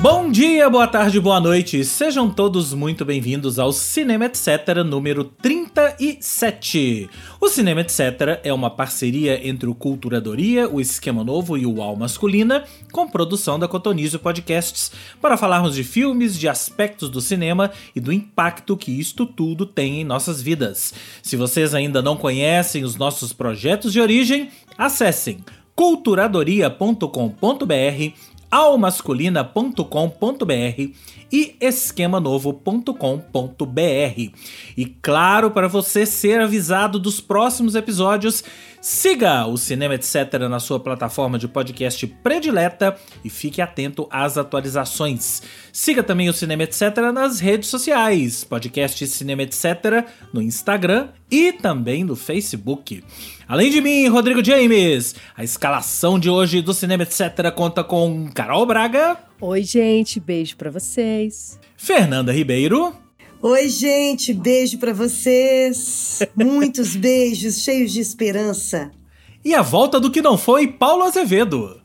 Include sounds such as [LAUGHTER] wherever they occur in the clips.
Bom dia, boa tarde, boa noite. Sejam todos muito bem-vindos ao Cinema Etc número 37. O Cinema Etc é uma parceria entre o Culturadoria, o Esquema Novo e o Al Masculina, com produção da Cotonizio Podcasts, para falarmos de filmes, de aspectos do cinema e do impacto que isto tudo tem em nossas vidas. Se vocês ainda não conhecem os nossos projetos de origem, acessem culturadoria.com.br almasculina.com.br e esquemanovo.com.br. E claro, para você ser avisado dos próximos episódios, siga o Cinema Etc na sua plataforma de podcast predileta e fique atento às atualizações. Siga também o Cinema Etc nas redes sociais, podcast Cinema Etc no Instagram e também no Facebook. Além de mim, Rodrigo James, a escalação de hoje do Cinema Etc conta com Carol Braga. Oi, gente, beijo para vocês. Fernanda Ribeiro. Oi, gente, beijo para vocês. [LAUGHS] Muitos beijos, cheios de esperança. E a volta do que não foi, Paulo Azevedo.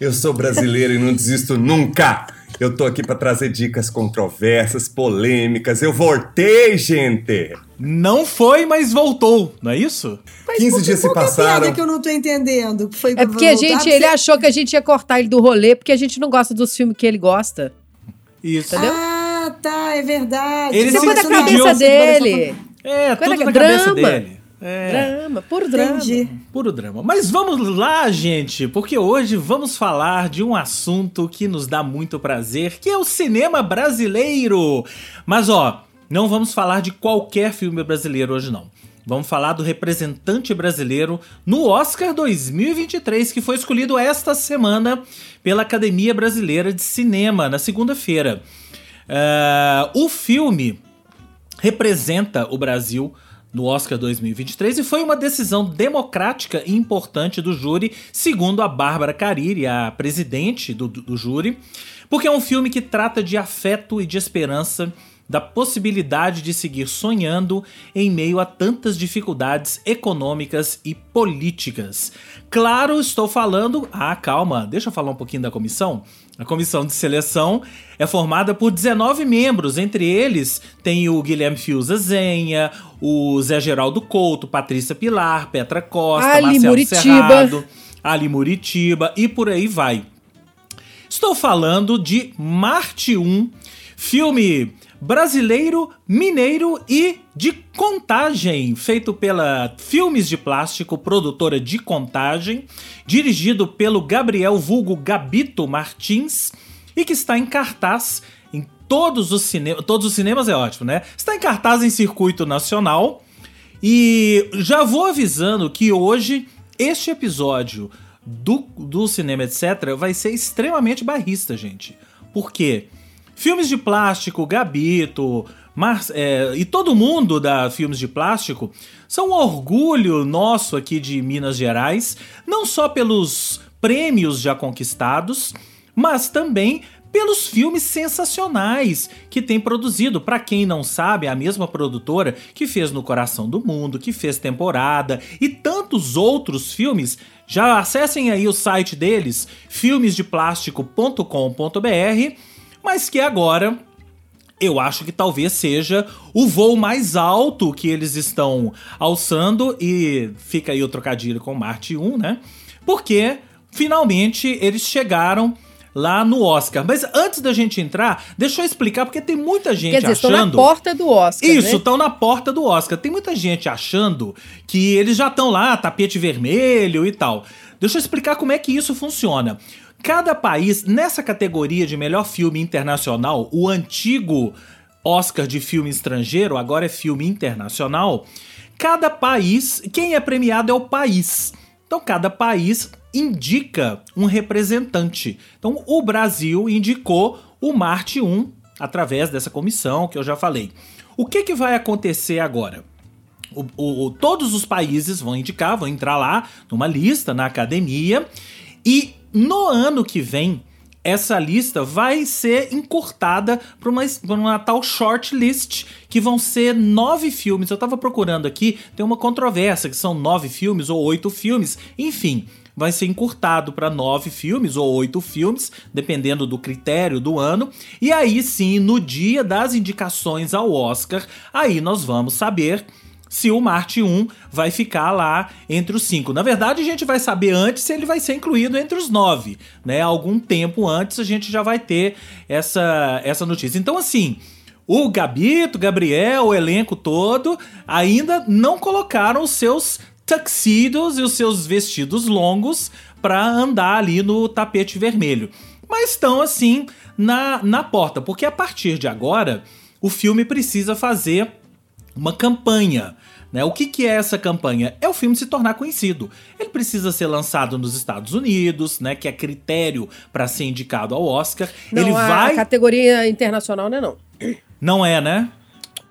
Eu sou brasileiro e não desisto nunca. Eu tô aqui para trazer dicas controversas, polêmicas. Eu voltei, gente! Não foi, mas voltou, não é isso? Mas 15 dias se passaram. que eu não tô entendendo. Foi é porque a gente, ele achou que a gente ia cortar ele do rolê porque a gente não gosta dos filmes que ele gosta. Isso. Entendeu? Ah, tá, é verdade. Ele Isso é da cabeça dele. É, tudo da cabeça dele. É. Drama, puro drama. Entendi. Puro drama. Mas vamos lá, gente, porque hoje vamos falar de um assunto que nos dá muito prazer, que é o cinema brasileiro. Mas ó, não vamos falar de qualquer filme brasileiro hoje não. Vamos falar do representante brasileiro no Oscar 2023, que foi escolhido esta semana pela Academia Brasileira de Cinema, na segunda-feira. Uh, o filme representa o Brasil no Oscar 2023 e foi uma decisão democrática e importante do júri, segundo a Bárbara Cariri, a presidente do, do júri, porque é um filme que trata de afeto e de esperança da possibilidade de seguir sonhando em meio a tantas dificuldades econômicas e políticas. Claro, estou falando. Ah, calma, deixa eu falar um pouquinho da comissão. A comissão de seleção é formada por 19 membros, entre eles tem o Guilherme Fiuza Zenha, o Zé Geraldo Couto, Patrícia Pilar, Petra Costa, Ali Marcelo Muritiba. Serrado, Ali Muritiba e por aí vai. Estou falando de Marte 1, filme brasileiro, mineiro e de contagem, feito pela Filmes de Plástico, produtora de contagem, dirigido pelo Gabriel Vulgo Gabito Martins e que está em cartaz em todos os cinemas. Todos os cinemas é ótimo, né? Está em cartaz em circuito nacional. E já vou avisando que hoje este episódio do, do cinema, etc., vai ser extremamente barrista, gente. Por quê? Filmes de plástico, Gabito, Mar é, e todo mundo da Filmes de Plástico são um orgulho nosso aqui de Minas Gerais, não só pelos prêmios já conquistados, mas também pelos filmes sensacionais que tem produzido. Para quem não sabe, é a mesma produtora que fez No Coração do Mundo, que fez Temporada e tantos outros filmes. Já acessem aí o site deles, filmesdeplástico.com.br mas que agora eu acho que talvez seja o voo mais alto que eles estão alçando e fica aí o trocadilho com Marte 1, né? Porque finalmente eles chegaram lá no Oscar. Mas antes da gente entrar, deixa eu explicar, porque tem muita gente Quer dizer, achando. Estão na porta do Oscar. Isso, estão né? na porta do Oscar. Tem muita gente achando que eles já estão lá, tapete vermelho e tal. Deixa eu explicar como é que isso funciona. Cada país, nessa categoria de melhor filme internacional, o antigo Oscar de filme estrangeiro, agora é filme internacional, cada país, quem é premiado é o país. Então cada país indica um representante. Então o Brasil indicou o Marte 1 através dessa comissão que eu já falei. O que, que vai acontecer agora? O, o, todos os países vão indicar, vão entrar lá numa lista na academia e no ano que vem, essa lista vai ser encurtada para uma, uma tal shortlist, que vão ser nove filmes. Eu estava procurando aqui, tem uma controvérsia que são nove filmes ou oito filmes. Enfim, vai ser encurtado para nove filmes ou oito filmes, dependendo do critério do ano. E aí sim, no dia das indicações ao Oscar, aí nós vamos saber se o Marte 1 vai ficar lá entre os cinco. Na verdade, a gente vai saber antes se ele vai ser incluído entre os nove, né? Algum tempo antes a gente já vai ter essa, essa notícia. Então, assim, o Gabito, Gabriel, o elenco todo ainda não colocaram os seus tuxedos e os seus vestidos longos para andar ali no tapete vermelho. Mas estão assim na, na porta, porque a partir de agora o filme precisa fazer uma campanha. Né? O que, que é essa campanha? É o filme se tornar conhecido. Ele precisa ser lançado nos Estados Unidos, né? Que é critério para ser indicado ao Oscar. Não, Ele a, vai. a categoria internacional não é não. Não é, né?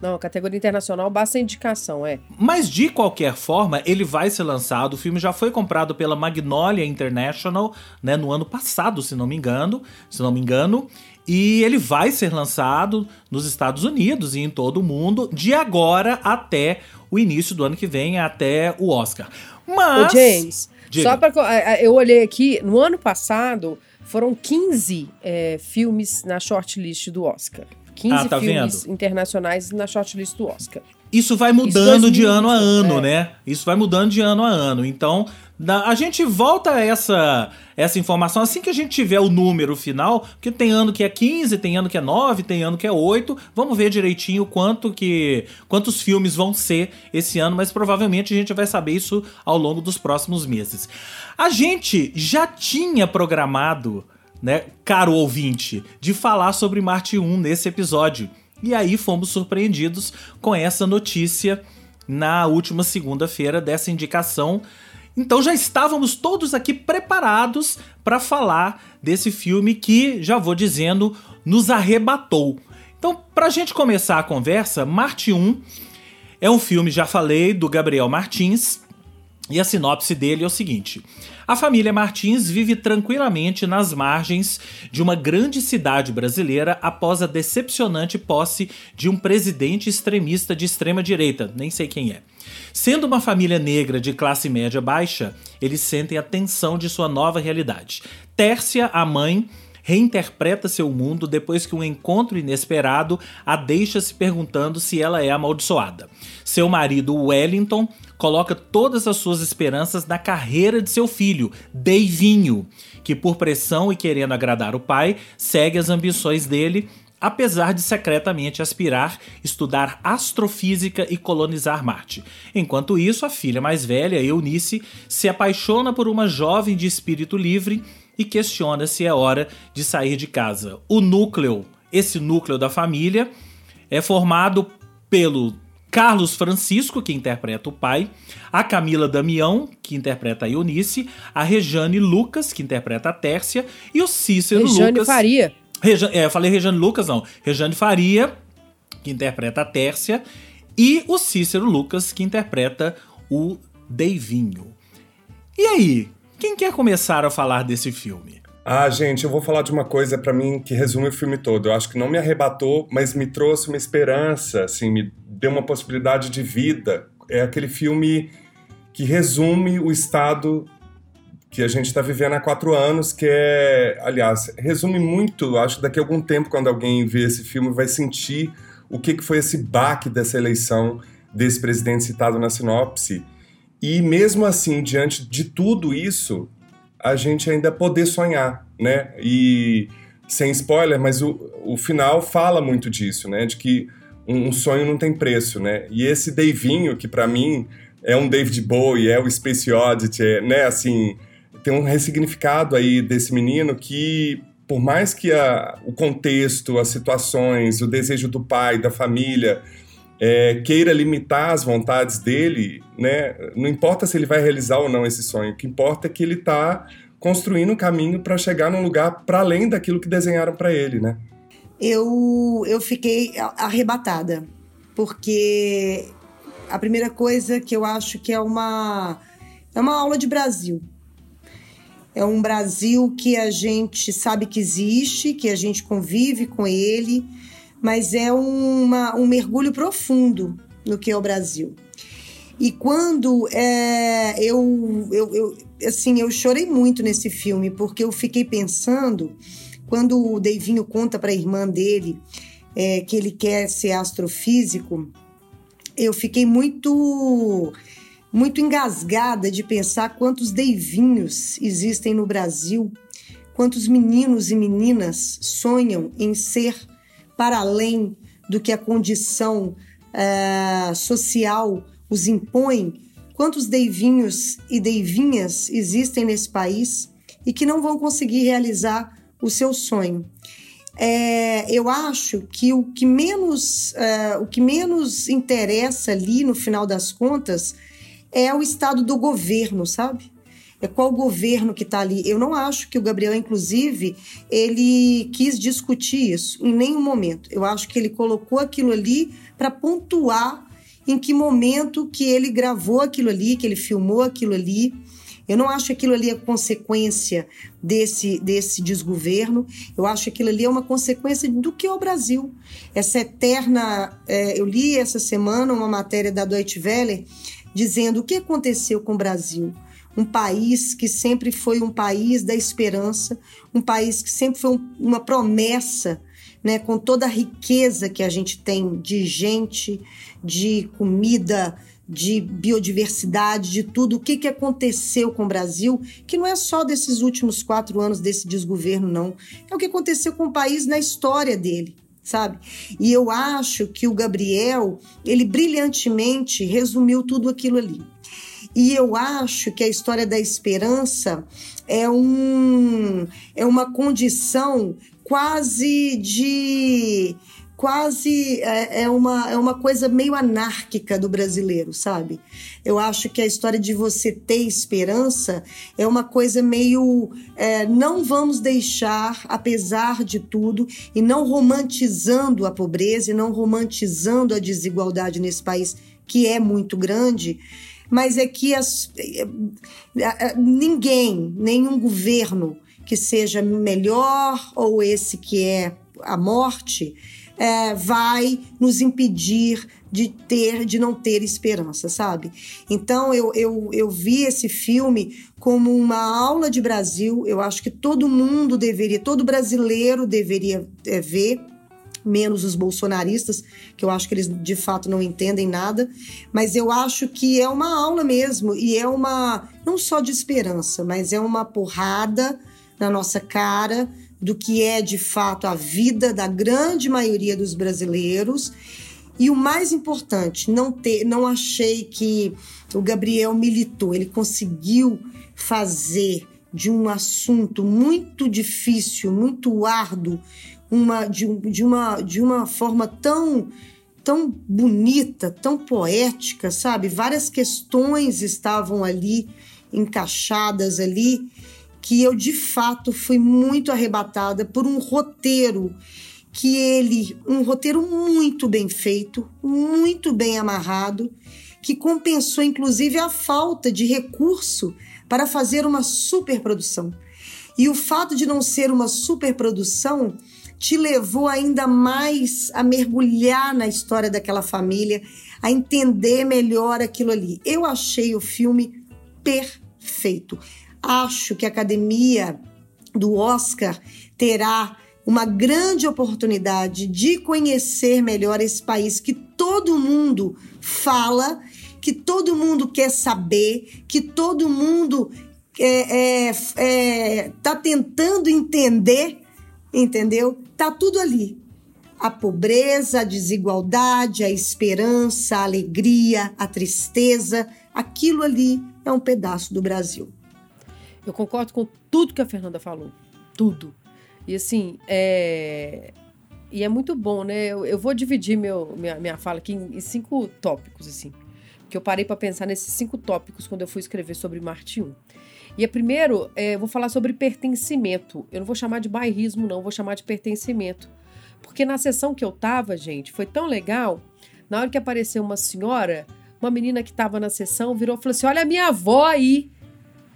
Não, categoria internacional basta indicação, é. Mas de qualquer forma, ele vai ser lançado. O filme já foi comprado pela Magnolia International, né, no ano passado, se não me engano, se não me engano, e ele vai ser lançado nos Estados Unidos e em todo o mundo de agora até o início do ano que vem, até o Oscar. Mas Ô, James, Diga. só para eu olhei aqui, no ano passado foram 15 é, filmes na shortlist do Oscar. 15 Ah, tá filmes internacionais na shortlist do Oscar. Isso vai mudando Isso de ano a 2020, ano, é. né? Isso vai mudando de ano a ano. Então, a gente volta essa, essa informação assim que a gente tiver o número final, porque tem ano que é 15, tem ano que é 9, tem ano que é 8. Vamos ver direitinho quanto que quantos filmes vão ser esse ano, mas provavelmente a gente vai saber isso ao longo dos próximos meses. A gente já tinha programado, né, caro ouvinte, de falar sobre Marte 1 nesse episódio. E aí fomos surpreendidos com essa notícia na última segunda-feira dessa indicação. Então já estávamos todos aqui preparados para falar desse filme que, já vou dizendo, nos arrebatou. Então, para a gente começar a conversa, Marte 1 é um filme, já falei, do Gabriel Martins, e a sinopse dele é o seguinte: a família Martins vive tranquilamente nas margens de uma grande cidade brasileira após a decepcionante posse de um presidente extremista de extrema direita, nem sei quem é. Sendo uma família negra de classe média baixa, eles sentem a tensão de sua nova realidade. Tércia, a mãe, reinterpreta seu mundo depois que um encontro inesperado a deixa se perguntando se ela é amaldiçoada. Seu marido, Wellington, coloca todas as suas esperanças na carreira de seu filho, Deivinho, que por pressão e querendo agradar o pai, segue as ambições dele, apesar de secretamente aspirar estudar astrofísica e colonizar Marte. Enquanto isso, a filha mais velha, Eunice, se apaixona por uma jovem de espírito livre e questiona se é hora de sair de casa. O núcleo, esse núcleo da família, é formado pelo Carlos Francisco, que interpreta o pai, a Camila Damião, que interpreta a Eunice, a Rejane Lucas, que interpreta a Tércia, e o Cícero Rejane Lucas. Faria. É, eu falei Rejane Lucas, não. Rejane Faria, que interpreta a Tércia, e o Cícero Lucas, que interpreta o Deivinho. E aí, quem quer começar a falar desse filme? Ah, gente, eu vou falar de uma coisa pra mim que resume o filme todo. Eu acho que não me arrebatou, mas me trouxe uma esperança, assim, me deu uma possibilidade de vida. É aquele filme que resume o estado que a gente está vivendo há quatro anos, que é, aliás, resume muito. Acho que daqui a algum tempo, quando alguém vê esse filme, vai sentir o que, que foi esse baque dessa eleição desse presidente citado na sinopse. E mesmo assim, diante de tudo isso, a gente ainda poder sonhar, né? E sem spoiler, mas o, o final fala muito disso, né? De que um, um sonho não tem preço, né? E esse Davinho, que pra mim é um David Bowie, é o Space Oddity, é, né? Assim, tem um ressignificado aí desse menino que, por mais que a, o contexto, as situações, o desejo do pai, da família, é, queira limitar as vontades dele, né? Não importa se ele vai realizar ou não esse sonho. O que importa é que ele está construindo um caminho para chegar num lugar para além daquilo que desenharam para ele, né? eu, eu fiquei arrebatada, porque a primeira coisa que eu acho que é uma, é uma aula de Brasil. É um Brasil que a gente sabe que existe, que a gente convive com ele, mas é uma, um mergulho profundo no que é o Brasil. E quando é, eu, eu, eu, assim, eu chorei muito nesse filme, porque eu fiquei pensando, quando o Deivinho conta para a irmã dele é, que ele quer ser astrofísico, eu fiquei muito muito engasgada de pensar quantos Deivinhos existem no Brasil, quantos meninos e meninas sonham em ser para além do que a condição uh, social os impõe, quantos Deivinhos e Deivinhas existem nesse país e que não vão conseguir realizar o seu sonho. É, eu acho que o que menos uh, o que menos interessa ali no final das contas é o estado do governo, sabe? É qual governo que está ali. Eu não acho que o Gabriel, inclusive, ele quis discutir isso em nenhum momento. Eu acho que ele colocou aquilo ali para pontuar em que momento que ele gravou aquilo ali, que ele filmou aquilo ali. Eu não acho aquilo ali é consequência desse, desse desgoverno. Eu acho que aquilo ali é uma consequência do que é o Brasil. Essa eterna. É, eu li essa semana uma matéria da Deutsche Welle dizendo o que aconteceu com o Brasil. Um país que sempre foi um país da esperança, um país que sempre foi um, uma promessa, né, com toda a riqueza que a gente tem de gente, de comida, de biodiversidade, de tudo. O que, que aconteceu com o Brasil, que não é só desses últimos quatro anos desse desgoverno, não. É o que aconteceu com o país na história dele sabe? E eu acho que o Gabriel, ele brilhantemente resumiu tudo aquilo ali. E eu acho que a história da esperança é um é uma condição quase de quase é, é, uma, é uma coisa meio anárquica do brasileiro, sabe? Eu acho que a história de você ter esperança é uma coisa meio. É, não vamos deixar, apesar de tudo, e não romantizando a pobreza e não romantizando a desigualdade nesse país, que é muito grande mas é que as, é, é, ninguém, nenhum governo que seja melhor ou esse que é a morte, é, vai nos impedir de ter, de não ter esperança, sabe? Então eu, eu, eu vi esse filme como uma aula de Brasil. Eu acho que todo mundo deveria, todo brasileiro deveria é, ver menos os bolsonaristas, que eu acho que eles de fato não entendem nada, mas eu acho que é uma aula mesmo e é uma não só de esperança, mas é uma porrada na nossa cara do que é de fato a vida da grande maioria dos brasileiros. E o mais importante, não ter, não achei que o Gabriel militou, ele conseguiu fazer de um assunto muito difícil, muito árduo, uma, de, de, uma, de uma forma tão tão bonita, tão poética, sabe? Várias questões estavam ali encaixadas ali que eu de fato fui muito arrebatada por um roteiro que ele, um roteiro muito bem feito, muito bem amarrado, que compensou inclusive a falta de recurso para fazer uma superprodução. E o fato de não ser uma superprodução te levou ainda mais a mergulhar na história daquela família, a entender melhor aquilo ali. Eu achei o filme perfeito acho que a academia do Oscar terá uma grande oportunidade de conhecer melhor esse país que todo mundo fala, que todo mundo quer saber, que todo mundo é, é, é, tá tentando entender, entendeu? Tá tudo ali. A pobreza, a desigualdade, a esperança, a alegria, a tristeza, aquilo ali é um pedaço do Brasil. Eu concordo com tudo que a Fernanda falou. Tudo. E assim, é. E é muito bom, né? Eu, eu vou dividir meu, minha, minha fala aqui em, em cinco tópicos, assim. Que eu parei para pensar nesses cinco tópicos quando eu fui escrever sobre Marte 1. E a primeiro, é, eu vou falar sobre pertencimento. Eu não vou chamar de bairrismo, não, vou chamar de pertencimento. Porque na sessão que eu tava, gente, foi tão legal. Na hora que apareceu uma senhora, uma menina que estava na sessão virou e falou assim: Olha a minha avó aí.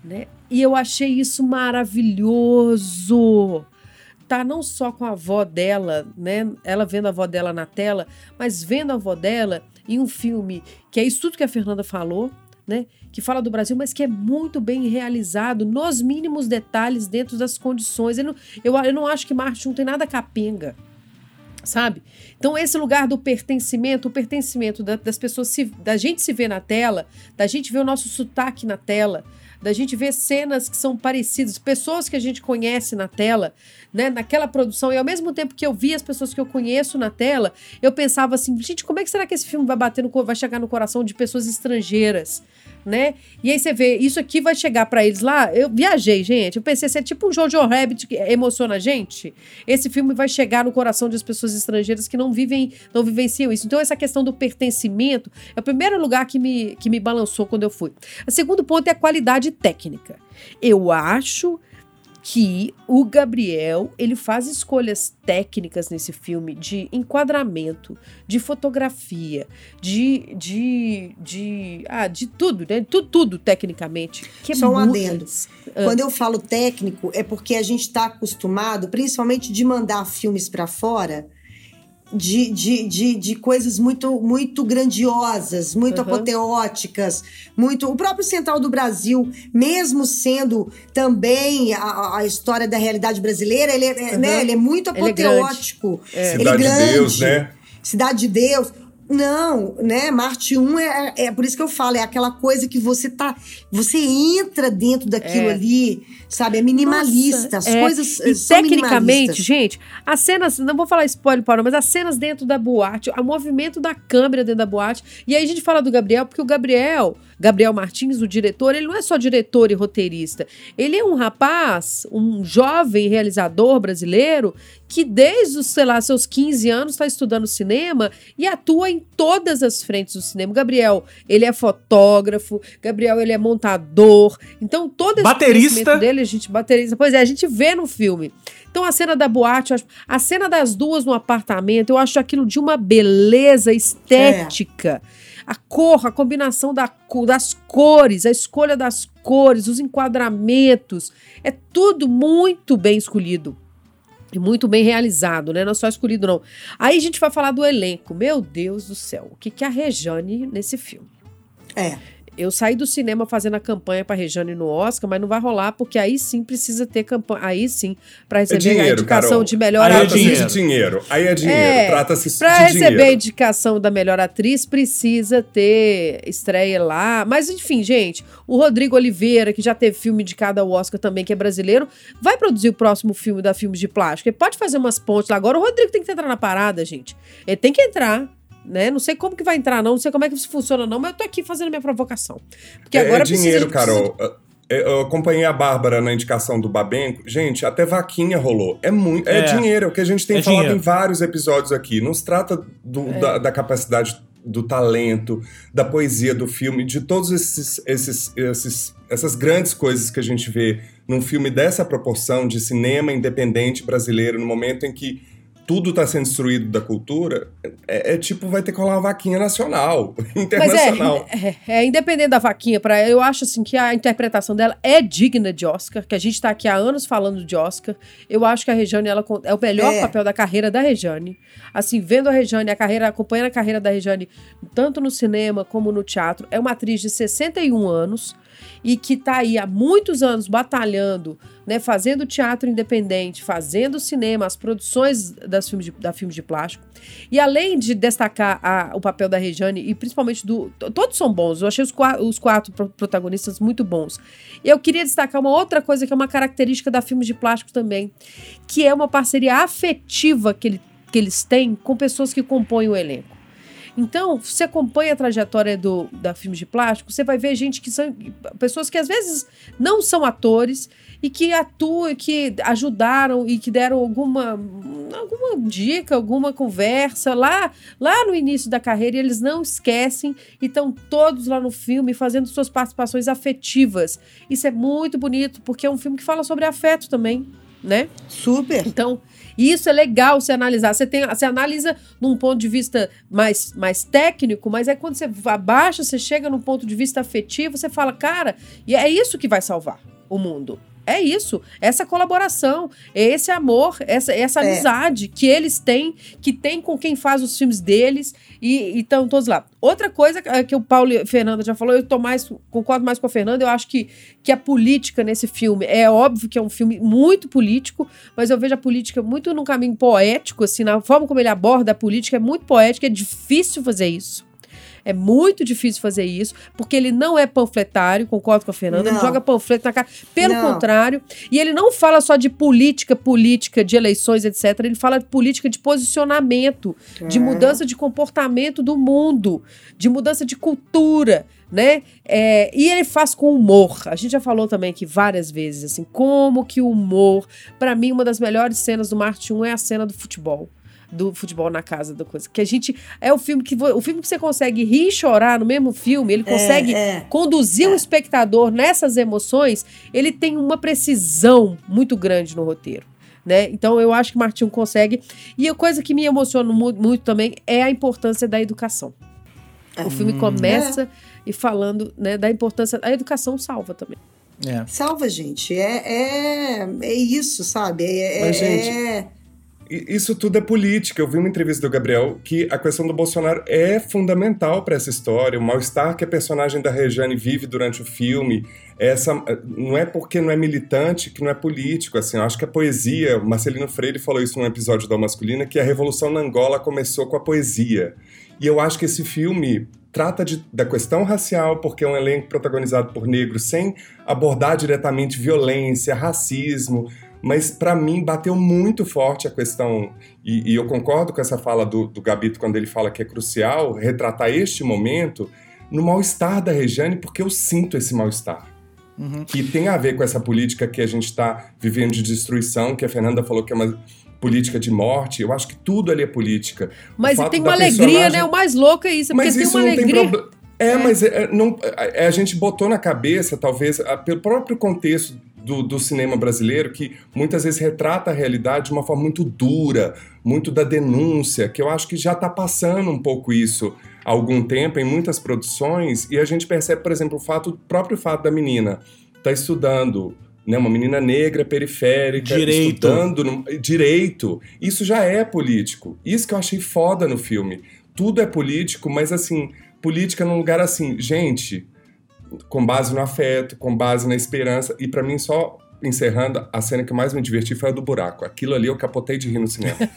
Né? E eu achei isso maravilhoso. tá não só com a avó dela, né? Ela vendo a avó dela na tela, mas vendo a avó dela em um filme que é isso tudo que a Fernanda falou, né? Que fala do Brasil, mas que é muito bem realizado nos mínimos detalhes dentro das condições. Eu não, eu, eu não acho que Marte não tem nada capenga sabe? Então, esse lugar do pertencimento, o pertencimento da, das pessoas, se, da gente se ver na tela, da gente ver o nosso sotaque na tela, da gente ver cenas que são parecidas, pessoas que a gente conhece na tela, né, naquela produção, e ao mesmo tempo que eu vi as pessoas que eu conheço na tela, eu pensava assim, gente, como é que será que esse filme vai bater no, vai chegar no coração de pessoas estrangeiras? Né? E aí você vê, isso aqui vai chegar para eles lá. Eu viajei, gente. Eu pensei, se é tipo um Jojo Rabbit que emociona a gente, esse filme vai chegar no coração das pessoas estrangeiras que não vivem, não vivenciam isso. Então, essa questão do pertencimento é o primeiro lugar que me, que me balançou quando eu fui. O segundo ponto é a qualidade técnica. Eu acho que o Gabriel ele faz escolhas técnicas nesse filme de enquadramento, de fotografia, de de, de ah, de tudo, né? Tudo, tudo tecnicamente. Que Só um adendo. Ah. Quando eu falo técnico é porque a gente está acostumado, principalmente de mandar filmes para fora de, de, de, de, coisas muito muito grandiosas, muito uhum. apoteóticas, muito. O próprio Central do Brasil, mesmo sendo também a, a história da realidade brasileira, ele é, uhum. né, ele é muito apoteótico. Ele é, Cidade ele é grande. de Deus, né? Cidade de Deus. Não, né? Marte 1 é, é por isso que eu falo, é aquela coisa que você tá. Você entra dentro daquilo é. ali, sabe? É minimalista. Nossa, as é. coisas. E tecnicamente, gente, as cenas. Não vou falar spoiler para mas as cenas dentro da boate, o movimento da câmera dentro da boate. E aí a gente fala do Gabriel, porque o Gabriel Gabriel Martins, o diretor, ele não é só diretor e roteirista. Ele é um rapaz, um jovem realizador brasileiro que desde os, sei lá, seus 15 anos está estudando cinema e atua em todas as frentes do cinema. Gabriel, ele é fotógrafo, Gabriel, ele é montador. Então, todo esse baterista dele, a gente baterista, pois é, a gente vê no filme. Então a cena da boate, a cena das duas no apartamento, eu acho aquilo de uma beleza estética. É a cor, a combinação da, das cores, a escolha das cores, os enquadramentos, é tudo muito bem escolhido. E muito bem realizado, né? Não é só escolhido, não. Aí a gente vai falar do elenco. Meu Deus do céu, o que, que é a Rejane nesse filme? É. Eu saí do cinema fazendo a campanha para Rejane no Oscar, mas não vai rolar porque aí sim precisa ter campanha, aí sim para receber é dinheiro, a indicação Carol. de melhor aí atriz. É dinheiro. dinheiro. Aí é dinheiro, é, trata-se Para receber a indicação da melhor atriz precisa ter estreia lá. Mas enfim, gente, o Rodrigo Oliveira, que já teve filme indicado ao Oscar também, que é brasileiro, vai produzir o próximo filme da Filmes de Plástico. Ele pode fazer umas pontes lá. Agora o Rodrigo tem que entrar na parada, gente. Ele tem que entrar né? Não sei como que vai entrar, não, não sei como é que isso funciona, não, mas eu tô aqui fazendo minha provocação. Porque é, agora é dinheiro, precisa, Carol. Precisa... Eu acompanhei a Bárbara na indicação do Babenco. Gente, até vaquinha rolou. É muito. É, é dinheiro, é o que a gente tem é falado dinheiro. em vários episódios aqui. Não se trata do, é. da, da, capacidade do talento, da poesia do filme, de todos esses, esses, esses, essas grandes coisas que a gente vê num filme dessa proporção de cinema independente brasileiro, no momento em que tudo está sendo destruído da cultura, é, é, tipo, vai ter que rolar uma vaquinha nacional, [LAUGHS] internacional. Mas é, é, é, independente da vaquinha, para eu acho assim que a interpretação dela é digna de Oscar, que a gente está aqui há anos falando de Oscar. Eu acho que a Rejane ela, é o melhor é. papel da carreira da Rejane. Assim, vendo a Rejane, a carreira, acompanhando a carreira da Rejane, tanto no cinema como no teatro, é uma atriz de 61 anos e que está aí há muitos anos batalhando, né, fazendo teatro independente, fazendo cinema, as produções das filmes de, da filmes de plástico. E além de destacar a, o papel da Rejane, e principalmente do. Todos são bons, eu achei os, os quatro protagonistas muito bons. Eu queria destacar uma outra coisa que é uma característica da filmes de plástico também, que é uma parceria afetiva que, ele, que eles têm com pessoas que compõem o elenco. Então, você acompanha a trajetória do, da filmes de plástico, você vai ver gente que são pessoas que às vezes não são atores e que atuam, que ajudaram e que deram alguma, alguma dica, alguma conversa lá, lá no início da carreira e eles não esquecem e estão todos lá no filme fazendo suas participações afetivas. Isso é muito bonito porque é um filme que fala sobre afeto também, né? Super. Então, e isso é legal você analisar. Você, tem, você analisa num ponto de vista mais, mais técnico, mas é quando você abaixa, você chega num ponto de vista afetivo, você fala, cara, e é isso que vai salvar o mundo. É isso. Essa colaboração, esse amor, essa, essa É. amizade que eles têm, que tem com quem faz os filmes deles e estão todos lá. Outra coisa eh, que o Paulo e a Fernanda já falou, eu tô mais, concordo mais com a Fernanda, eu acho que, que a política nesse filme, é óbvio que é um filme muito político, mas eu vejo a política muito num caminho poético, assim, na forma como ele aborda a política, é muito poética, é difícil fazer isso. É muito difícil fazer isso, porque ele não é panfletário, concordo com a Fernanda, ele Não. joga panfleto na cara. Pelo Não. contrário, e ele não fala só de política, política, de eleições, etc. Ele fala de política de posicionamento, de É. mudança de comportamento do mundo, de mudança de cultura, né? É, e ele faz com humor. A gente já falou também aqui várias vezes, assim, como que o humor. Pra mim, uma das melhores cenas do Marte 1 é a cena do futebol. Do futebol na casa da coisa. Que a gente. É o filme que. O filme que você consegue rir e chorar no mesmo filme. Ele consegue é. conduzir o espectador nessas emoções, ele tem uma precisão muito grande no roteiro. Né? Então eu acho que Martinho consegue. E a coisa que me emociona mu- muito também é a importância da educação. O filme começa e falando né, da importância. A educação salva também. É. Salva, gente. É, é, é isso, sabe? É, Mas, é- gente, é- Isso tudo é política. Eu vi uma entrevista do Gabriel que a questão do Bolsonaro é fundamental para essa história. O mal-estar que a personagem da Rejane vive durante o filme. Essa, não é porque não é militante que não é político. Assim, eu acho que a poesia. Marcelino Freire falou isso num episódio da Masculina, que a Revolução na Angola começou com a poesia. E eu acho que esse filme trata de- da questão racial, porque é um elenco protagonizado por negros, sem abordar diretamente violência, racismo. Mas para mim bateu muito forte a questão, e, e eu concordo com essa fala do, do Gabito quando ele fala que é crucial retratar este momento no mal-estar da Rejane, porque eu sinto esse mal-estar. Que tem a ver com essa política que a gente está vivendo de destruição, que a Fernanda falou que é uma política de morte. Eu acho que tudo ali é política. Mas tem uma alegria, personagem- né? O mais louco é isso, é porque mas tem isso uma não alegria. tem problema. É, mas é, é, não, a, a gente botou na cabeça, talvez, a- pelo próprio contexto do, do cinema brasileiro, que muitas vezes retrata a realidade de uma forma muito dura, muito da denúncia, que eu acho que já está passando um pouco isso há algum tempo em muitas produções, e a gente percebe, por exemplo, o fato, o próprio fato da menina estar estudando, né, uma menina negra, periférica, Direito. estudando no- direito. Isso já é político. Isso que eu achei foda no filme. Tudo é político, mas assim, política num lugar assim, gente, com base no afeto, com base na esperança. E pra mim, só encerrando, a cena que mais me diverti foi a do buraco. Aquilo ali eu capotei de rir no cinema. [LAUGHS]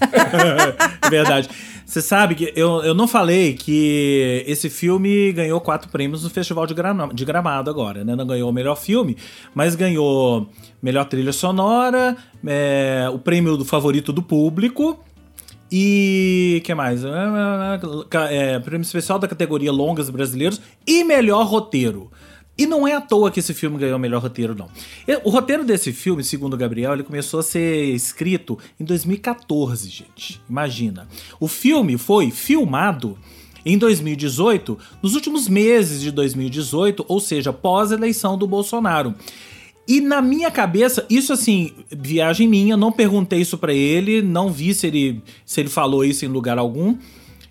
É verdade. Você sabe que eu, eu não falei que esse filme ganhou quatro prêmios no Festival de, de Gramado agora, né? Não ganhou o melhor filme, mas ganhou melhor trilha sonora, é, o prêmio do favorito do público. E que mais? É, prêmio especial da categoria Longas Brasileiros e melhor roteiro. E não é à toa que esse filme ganhou o melhor roteiro, não. O roteiro desse filme, segundo o Gabriel, ele começou a ser escrito em 2014, gente. Imagina. O filme foi filmado em 2018, nos últimos meses de 2018, ou seja, pós-eleição do Bolsonaro. E na minha cabeça, isso assim, viagem minha, não perguntei isso pra ele, não vi se ele, se ele falou isso em lugar algum.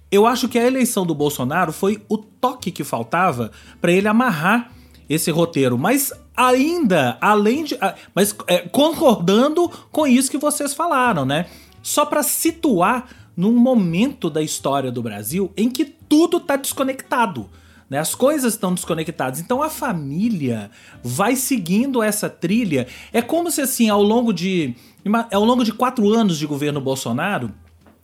Eu acho que a eleição do Bolsonaro foi o toque que faltava pra ele amarrar esse roteiro, mas ainda além de, ah, mas é, concordando com isso que vocês falaram, né? Só pra situar num momento da história do Brasil em que tudo tá desconectado. Né? As coisas estão desconectadas. Então a família vai seguindo essa trilha. É como se assim, ao longo de. Ao longo de quatro anos de governo Bolsonaro,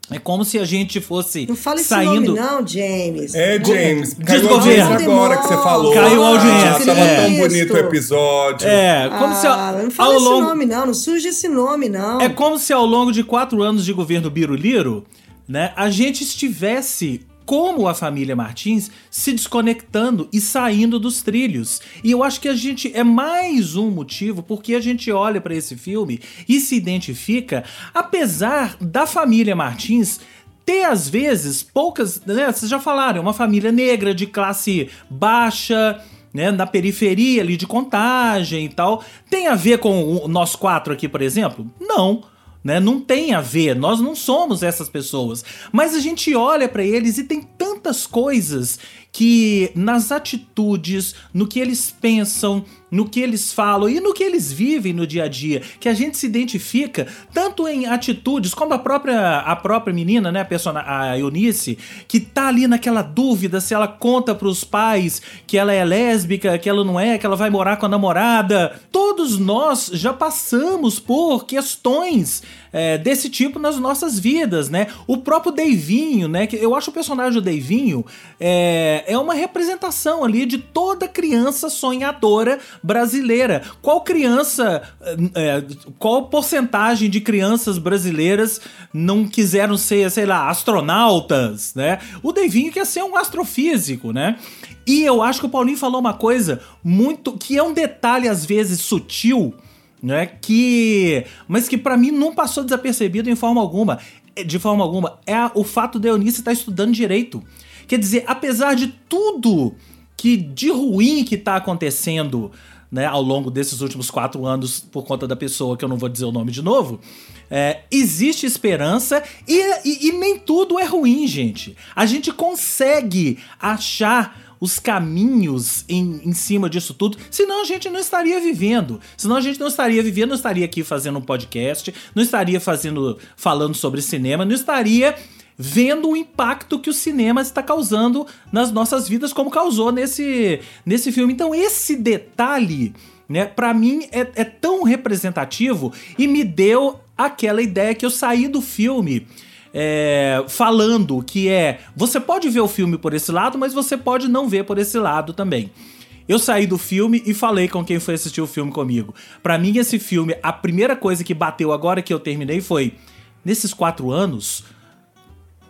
é como se a gente fosse Não fala esse saindo. nome, não, James. É, James, caiu a Desgoverno. audiência agora que você falou. Caiu a audiência, Ah, tava é. tão bonito o episódio. É, como se ah, ao, não fala ao esse longo. nome, não. Não surge esse nome, não. É como se ao longo de quatro anos de governo Biruliro, né, a gente estivesse, como a família Martins, se desconectando e saindo dos trilhos. E eu acho que a gente é mais um motivo porque a gente olha para esse filme e se identifica, apesar da família Martins ter às vezes poucas, né, vocês já falaram, é uma família negra de classe baixa, né, na periferia ali de contagem e tal. Tem a ver com o- nós quatro aqui, por exemplo? Não. Né? Não tem a ver, nós não somos essas pessoas. Mas a gente olha pra eles e tem tantas coisas que nas atitudes, no que eles pensam, no que eles falam e no que eles vivem no dia a dia, que a gente se identifica tanto em atitudes como a própria a própria menina, né, a a Eunice, que tá ali naquela dúvida se ela conta para os pais que ela é lésbica, que ela não é, que ela vai morar com a namorada. Todos nós já passamos por questões é, desse tipo nas nossas vidas, né? O próprio Deivinho, né? Que eu acho o personagem do Deivinho é, é uma representação ali de toda criança sonhadora brasileira. Qual criança, é, qual porcentagem de crianças brasileiras não quiseram ser, sei lá, astronautas, né? O Deivinho quer ser um astrofísico, né? E eu acho que o Paulinho falou uma coisa muito que é um detalhe às vezes sutil, né? Que, mas que para mim não passou desapercebido em forma alguma, de forma alguma, é o fato de Eunice estar estudando direito. Quer dizer, apesar de tudo que de ruim que tá acontecendo né, ao longo desses últimos quatro anos por conta da pessoa que eu não vou dizer o nome de novo, é, existe esperança e, e, e nem tudo é ruim, gente. A gente consegue achar os caminhos em, em cima disso tudo, senão a gente não estaria vivendo. Senão a gente não estaria vivendo, não estaria aqui fazendo um podcast, não estaria fazendo falando sobre cinema, não estaria vendo o impacto que o cinema está causando nas nossas vidas, como causou nesse, nesse filme. Então, esse detalhe, né, para mim é, é tão representativo e me deu aquela ideia que eu saí do filme. É, falando que é você pode ver o filme por esse lado, mas você pode não ver por esse lado também. Eu saí do filme e falei com quem foi assistir o filme comigo. Para mim, esse filme, a primeira coisa que bateu agora que eu terminei foi: nesses quatro anos,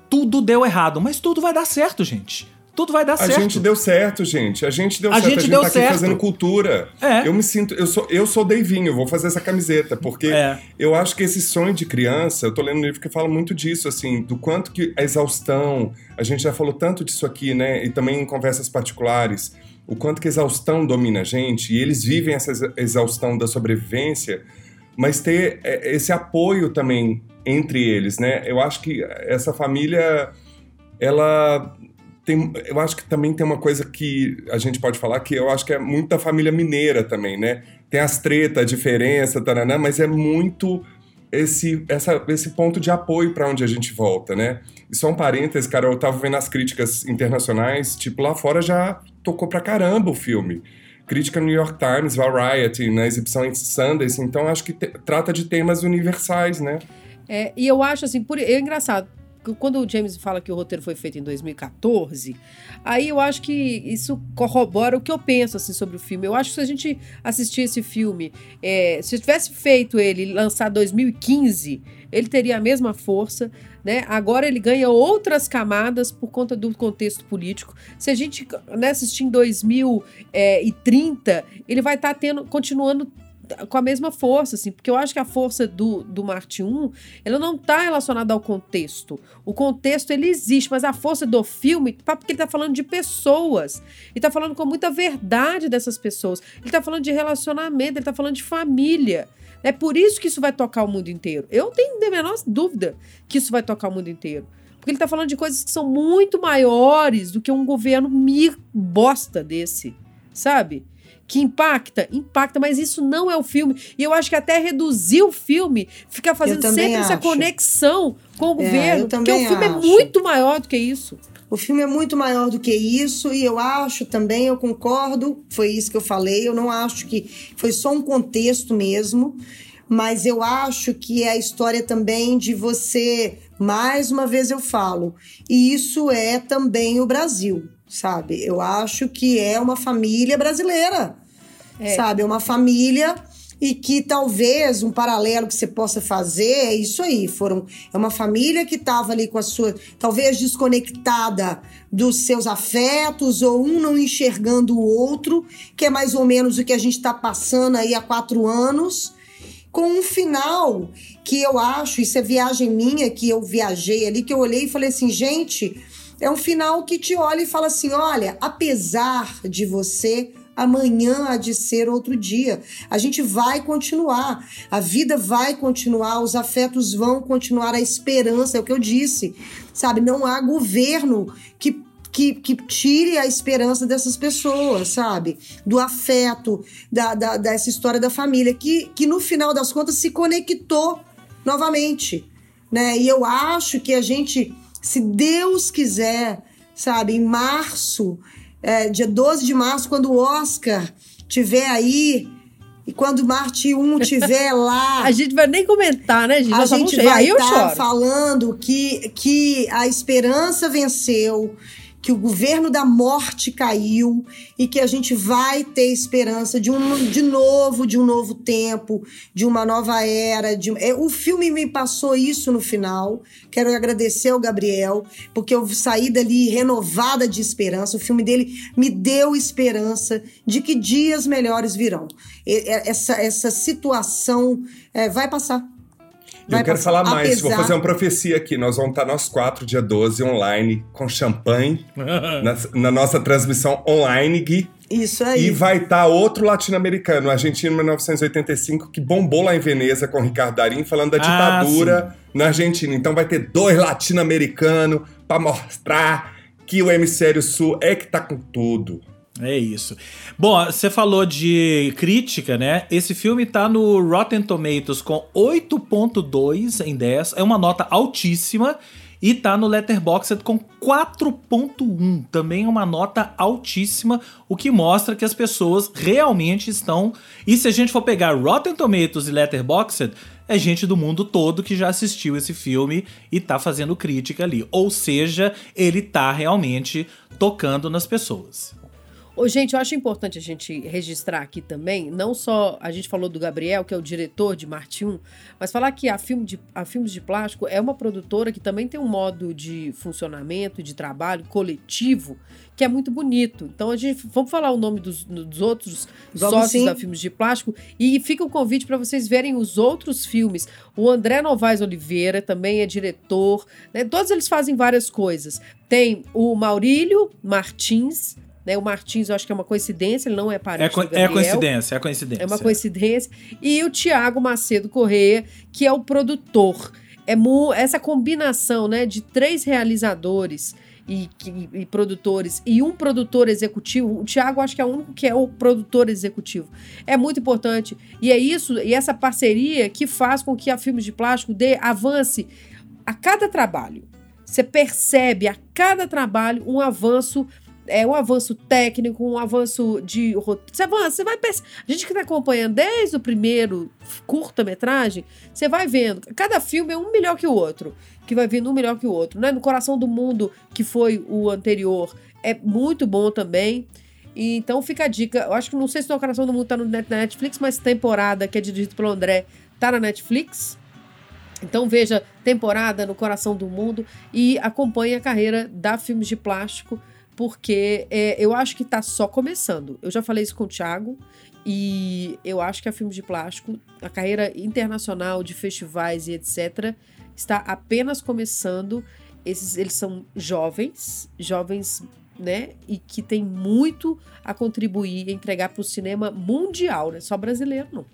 tudo deu errado, mas tudo vai dar certo, gente. Tudo vai dar a certo. A gente deu certo, gente. A gente deu a certo. Gente a gente deu tá certo. aqui fazendo cultura. É. Eu me sinto. Eu sou, eu sou Deivinho, vou fazer essa camiseta, porque É. eu acho que esse sonho de criança, eu tô lendo um livro que fala muito disso, assim, do quanto que a exaustão. A gente já falou tanto disso aqui, né? E também em conversas particulares. O quanto que a exaustão domina a gente, e eles vivem essa exa- exaustão da sobrevivência, mas ter é, esse apoio também entre eles, né? Eu acho que essa família, ela tem, eu acho que também tem uma coisa que a gente pode falar que eu acho que é muito da família mineira também, né? Tem as tretas, a diferença, taranã, mas é muito esse, essa, esse ponto de apoio para onde a gente volta, né? E só um parênteses, cara, eu tava vendo as críticas internacionais, tipo, lá fora já tocou pra caramba o filme. Crítica no New York Times, Variety, na exibição em Sundance, então acho que te- trata de temas universais, né? É, e eu acho assim, por, é engraçado. Quando o James fala que o roteiro foi feito em 2014, aí eu acho que isso corrobora o que eu penso assim sobre o filme. Eu acho que se a gente assistir esse filme, é, se eu tivesse feito ele lançar 2015, ele teria a mesma força, né? Agora ele ganha outras camadas por conta do contexto político. Se a gente né, assistir em 2030, ele vai estar tendo, continuando com a mesma força, assim, porque eu acho que a força do, do Marte 1, ela não está relacionada ao contexto. O contexto, ele existe, mas a força do filme, tá, porque ele está falando de pessoas, ele está falando com muita verdade dessas pessoas, ele está falando de relacionamento, ele está falando de família. É por isso que isso vai tocar o mundo inteiro. Eu tenho a menor dúvida que isso vai tocar o mundo inteiro. Porque ele está falando de coisas que são muito maiores do que um governo mir bosta desse, sabe? que impacta, impacta, mas isso não é o filme. E eu acho que até reduzir o filme, ficar fazendo sempre essa acho. conexão com o É, governo, porque o filme é acho. muito maior do que isso. O filme é muito maior do que isso e eu acho também, eu concordo, foi isso que eu falei, eu não acho que foi só um contexto mesmo, mas eu acho que é a história também de você, mais uma vez eu falo, e isso é também o Brasil, sabe? Eu acho que é uma família brasileira, É. sabe? É uma família e que talvez um paralelo que você possa fazer é isso aí. Foram é uma família que estava ali com a sua talvez desconectada dos seus afetos ou um não enxergando o outro, que é mais ou menos o que a gente está passando aí há quatro anos, com um final que eu acho isso é viagem minha que eu viajei ali que eu olhei e falei assim gente é um final que te olha e fala assim: olha, apesar de você, amanhã há de ser outro dia. A gente vai continuar, a vida vai continuar, os afetos vão continuar, a esperança, é o que eu disse, sabe? Não há governo que, que, que tire a esperança dessas pessoas, sabe? Do afeto, da, da, dessa história da família, que, que no final das contas se conectou novamente, né? E eu acho que a gente, se Deus quiser, sabe, em março, é, dia 12 de março, quando o Oscar tiver aí e quando Marte 1 [LAUGHS] tiver lá. a gente vai nem comentar, né, gente? A Nós gente vai estar choro. falando que, que a esperança venceu, que o governo da morte caiu e que a gente vai ter esperança de um de novo, de um novo tempo, de uma nova era. De, é, o filme me passou isso no final. Quero agradecer ao Gabriel, porque eu saí dali renovada de esperança. O filme dele me deu esperança de que dias melhores virão. E- Essa, essa situação é, vai passar. Vai eu quero passar. falar mais, vou Apesar- fazer uma profecia aqui. Nós vamos estar nós quatro, dia 12, online, com champanhe, [LAUGHS] na, na nossa transmissão online, Gui. Isso aí. E vai estar outro latino-americano, argentino 1985, que bombou lá em Veneza com o Ricardo Darim, falando da Ah, ditadura na Argentina. Então vai ter dois latino-americanos para mostrar que o hemisfério sul é que tá com tudo. É isso. Bom, você falou de crítica, né? Esse filme tá no Rotten Tomatoes com 8.2 em 10, é uma nota altíssima. E tá no Letterboxd com 4.1, também é uma nota altíssima, o que mostra que as pessoas realmente estão... E se a gente for pegar Rotten Tomatoes e Letterboxd, é gente do mundo todo que já assistiu esse filme e tá fazendo crítica ali. Ou seja, ele tá realmente tocando nas pessoas. Ô, gente, eu acho importante a gente registrar aqui também, não só a gente falou do Gabriel, que é o diretor de Marte 1, mas falar que a, filme de, a Filmes de Plástico é uma produtora que também tem um modo de funcionamento, de trabalho coletivo, que é muito bonito. Então, a gente vamos falar o nome dos, dos outros Vamos sócios sim. da Filmes de Plástico e fica o convite para vocês verem os outros filmes. O André Novaes Oliveira também é diretor, né? todos eles fazem várias coisas. Tem o Maurílio Martins, né? O Martins, eu acho que é uma coincidência, ele não é É, parente co- do Gabriel. é coincidência, é coincidência. É uma coincidência. E o Tiago Macedo Correia, que é o produtor. É essa combinação né, de três realizadores e, e produtores e um produtor executivo. O Tiago acho que é o único que é o produtor executivo. É muito importante. E é isso, e essa parceria que faz com que a Filmes de Plástico dê, avance a cada trabalho. Você percebe a cada trabalho um avanço é um avanço técnico, um avanço de. Você avança, você vai A gente que está acompanhando desde o primeiro curta-metragem, você vai vendo. Cada filme é um melhor que o outro, que vai vindo um melhor que o outro. Né? No Coração do Mundo, que foi o anterior, é muito bom também. Então fica a dica. Eu acho que não sei se o Coração do Mundo tá net- na Netflix, mas temporada que é dirigido pelo André tá na Netflix. Então veja temporada no Coração do Mundo e acompanhe a carreira da Filmes de Plástico, porque é, eu acho que está só começando. Eu já falei isso com o Thiago e eu acho que a Filmes de Plástico, a carreira internacional de festivais e etc., está apenas começando. Esses, eles são jovens, jovens, né? E que tem muito a contribuir, a entregar para o cinema mundial, não é só brasileiro, não.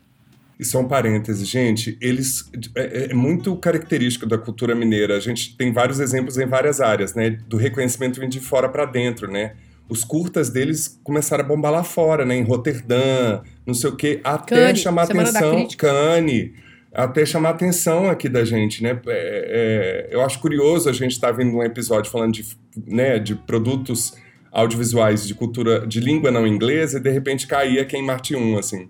E só um parêntese, gente, eles é, é muito característico da cultura mineira. A gente tem vários exemplos em várias áreas, né? Do reconhecimento vindo de fora para dentro, né? Os curtas deles começaram a bombar lá fora, né? Em Roterdã, não sei o quê, até Cannes, chamar atenção. Cannes, até chamar a atenção aqui da gente, né? É, é, eu acho curioso a gente estar vendo um episódio falando de, né, de produtos audiovisuais de cultura de língua não inglesa e de repente cair aqui em Marte 1, assim.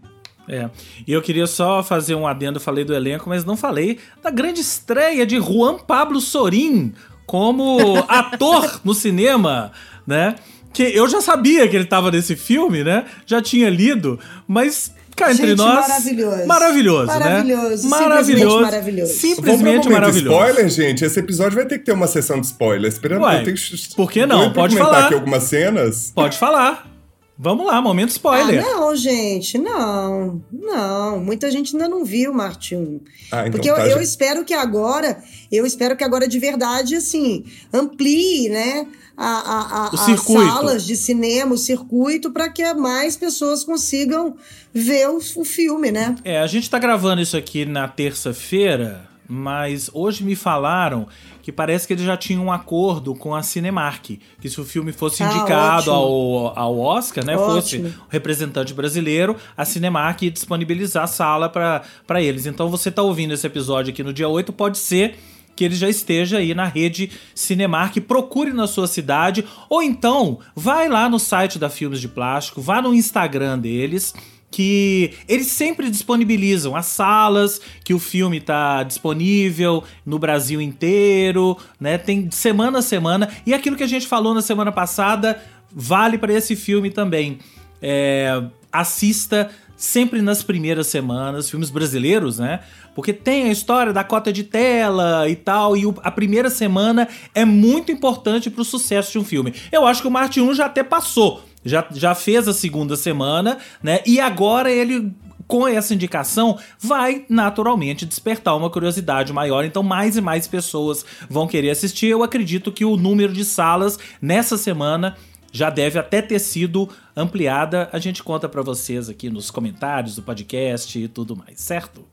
É. E eu queria só fazer um adendo, falei do elenco, mas não falei da grande estreia de Juan Pablo Sorin como [LAUGHS] ator no cinema, né? Que eu já sabia que ele estava nesse filme, né? Já tinha lido, mas cá entre Gente, nós. maravilhoso. Maravilhoso, Maravilhoso, né? Maravilhoso. simplesmente maravilhoso. Um Simplesmente maravilhoso. spoiler, gente? Esse episódio vai ter que ter uma sessão de spoiler. Esperando Ué, eu tenho que- por que não? Pode comentar falar. aqui algumas cenas. Pode falar. Vamos lá, momento spoiler. Ah, não, gente, não, não. Muita gente ainda não viu Marte 1. Ah, então Porque tá, eu, eu gente. espero que agora, eu espero que agora de verdade, assim, amplie, né? A, a, a, as salas de cinema, o circuito, para que mais pessoas consigam ver o, o filme, né? É, a gente tá gravando isso aqui na terça-feira, mas hoje me falaram que parece que ele já tinha um acordo com a Cinemark, que se o filme fosse Ah, indicado ótimo. ao, ao Oscar, né, Ótimo. fosse o representante brasileiro, a Cinemark ia disponibilizar a sala para eles. Então você tá ouvindo esse episódio aqui no dia 8, pode ser que ele já esteja aí na rede Cinemark, procure na sua cidade, ou então vai lá no site da Filmes de Plástico, vá no Instagram deles, que eles sempre disponibilizam as salas que o filme está disponível no Brasil inteiro, né? Tem semana a semana e aquilo que a gente falou na semana passada vale para esse filme também. É, assista sempre nas primeiras semanas, filmes brasileiros, né? Porque tem a história da cota de tela e tal, e o- a primeira semana é muito importante pro sucesso de um filme. Eu acho que o Marte 1 já até passou, já, já fez a segunda semana, né? E agora ele com essa indicação, vai naturalmente despertar uma curiosidade maior. Então, mais e mais pessoas vão querer assistir. Eu acredito que o número de salas nessa semana já deve até ter sido ampliada. A gente conta pra vocês aqui nos comentários do podcast e tudo mais, certo?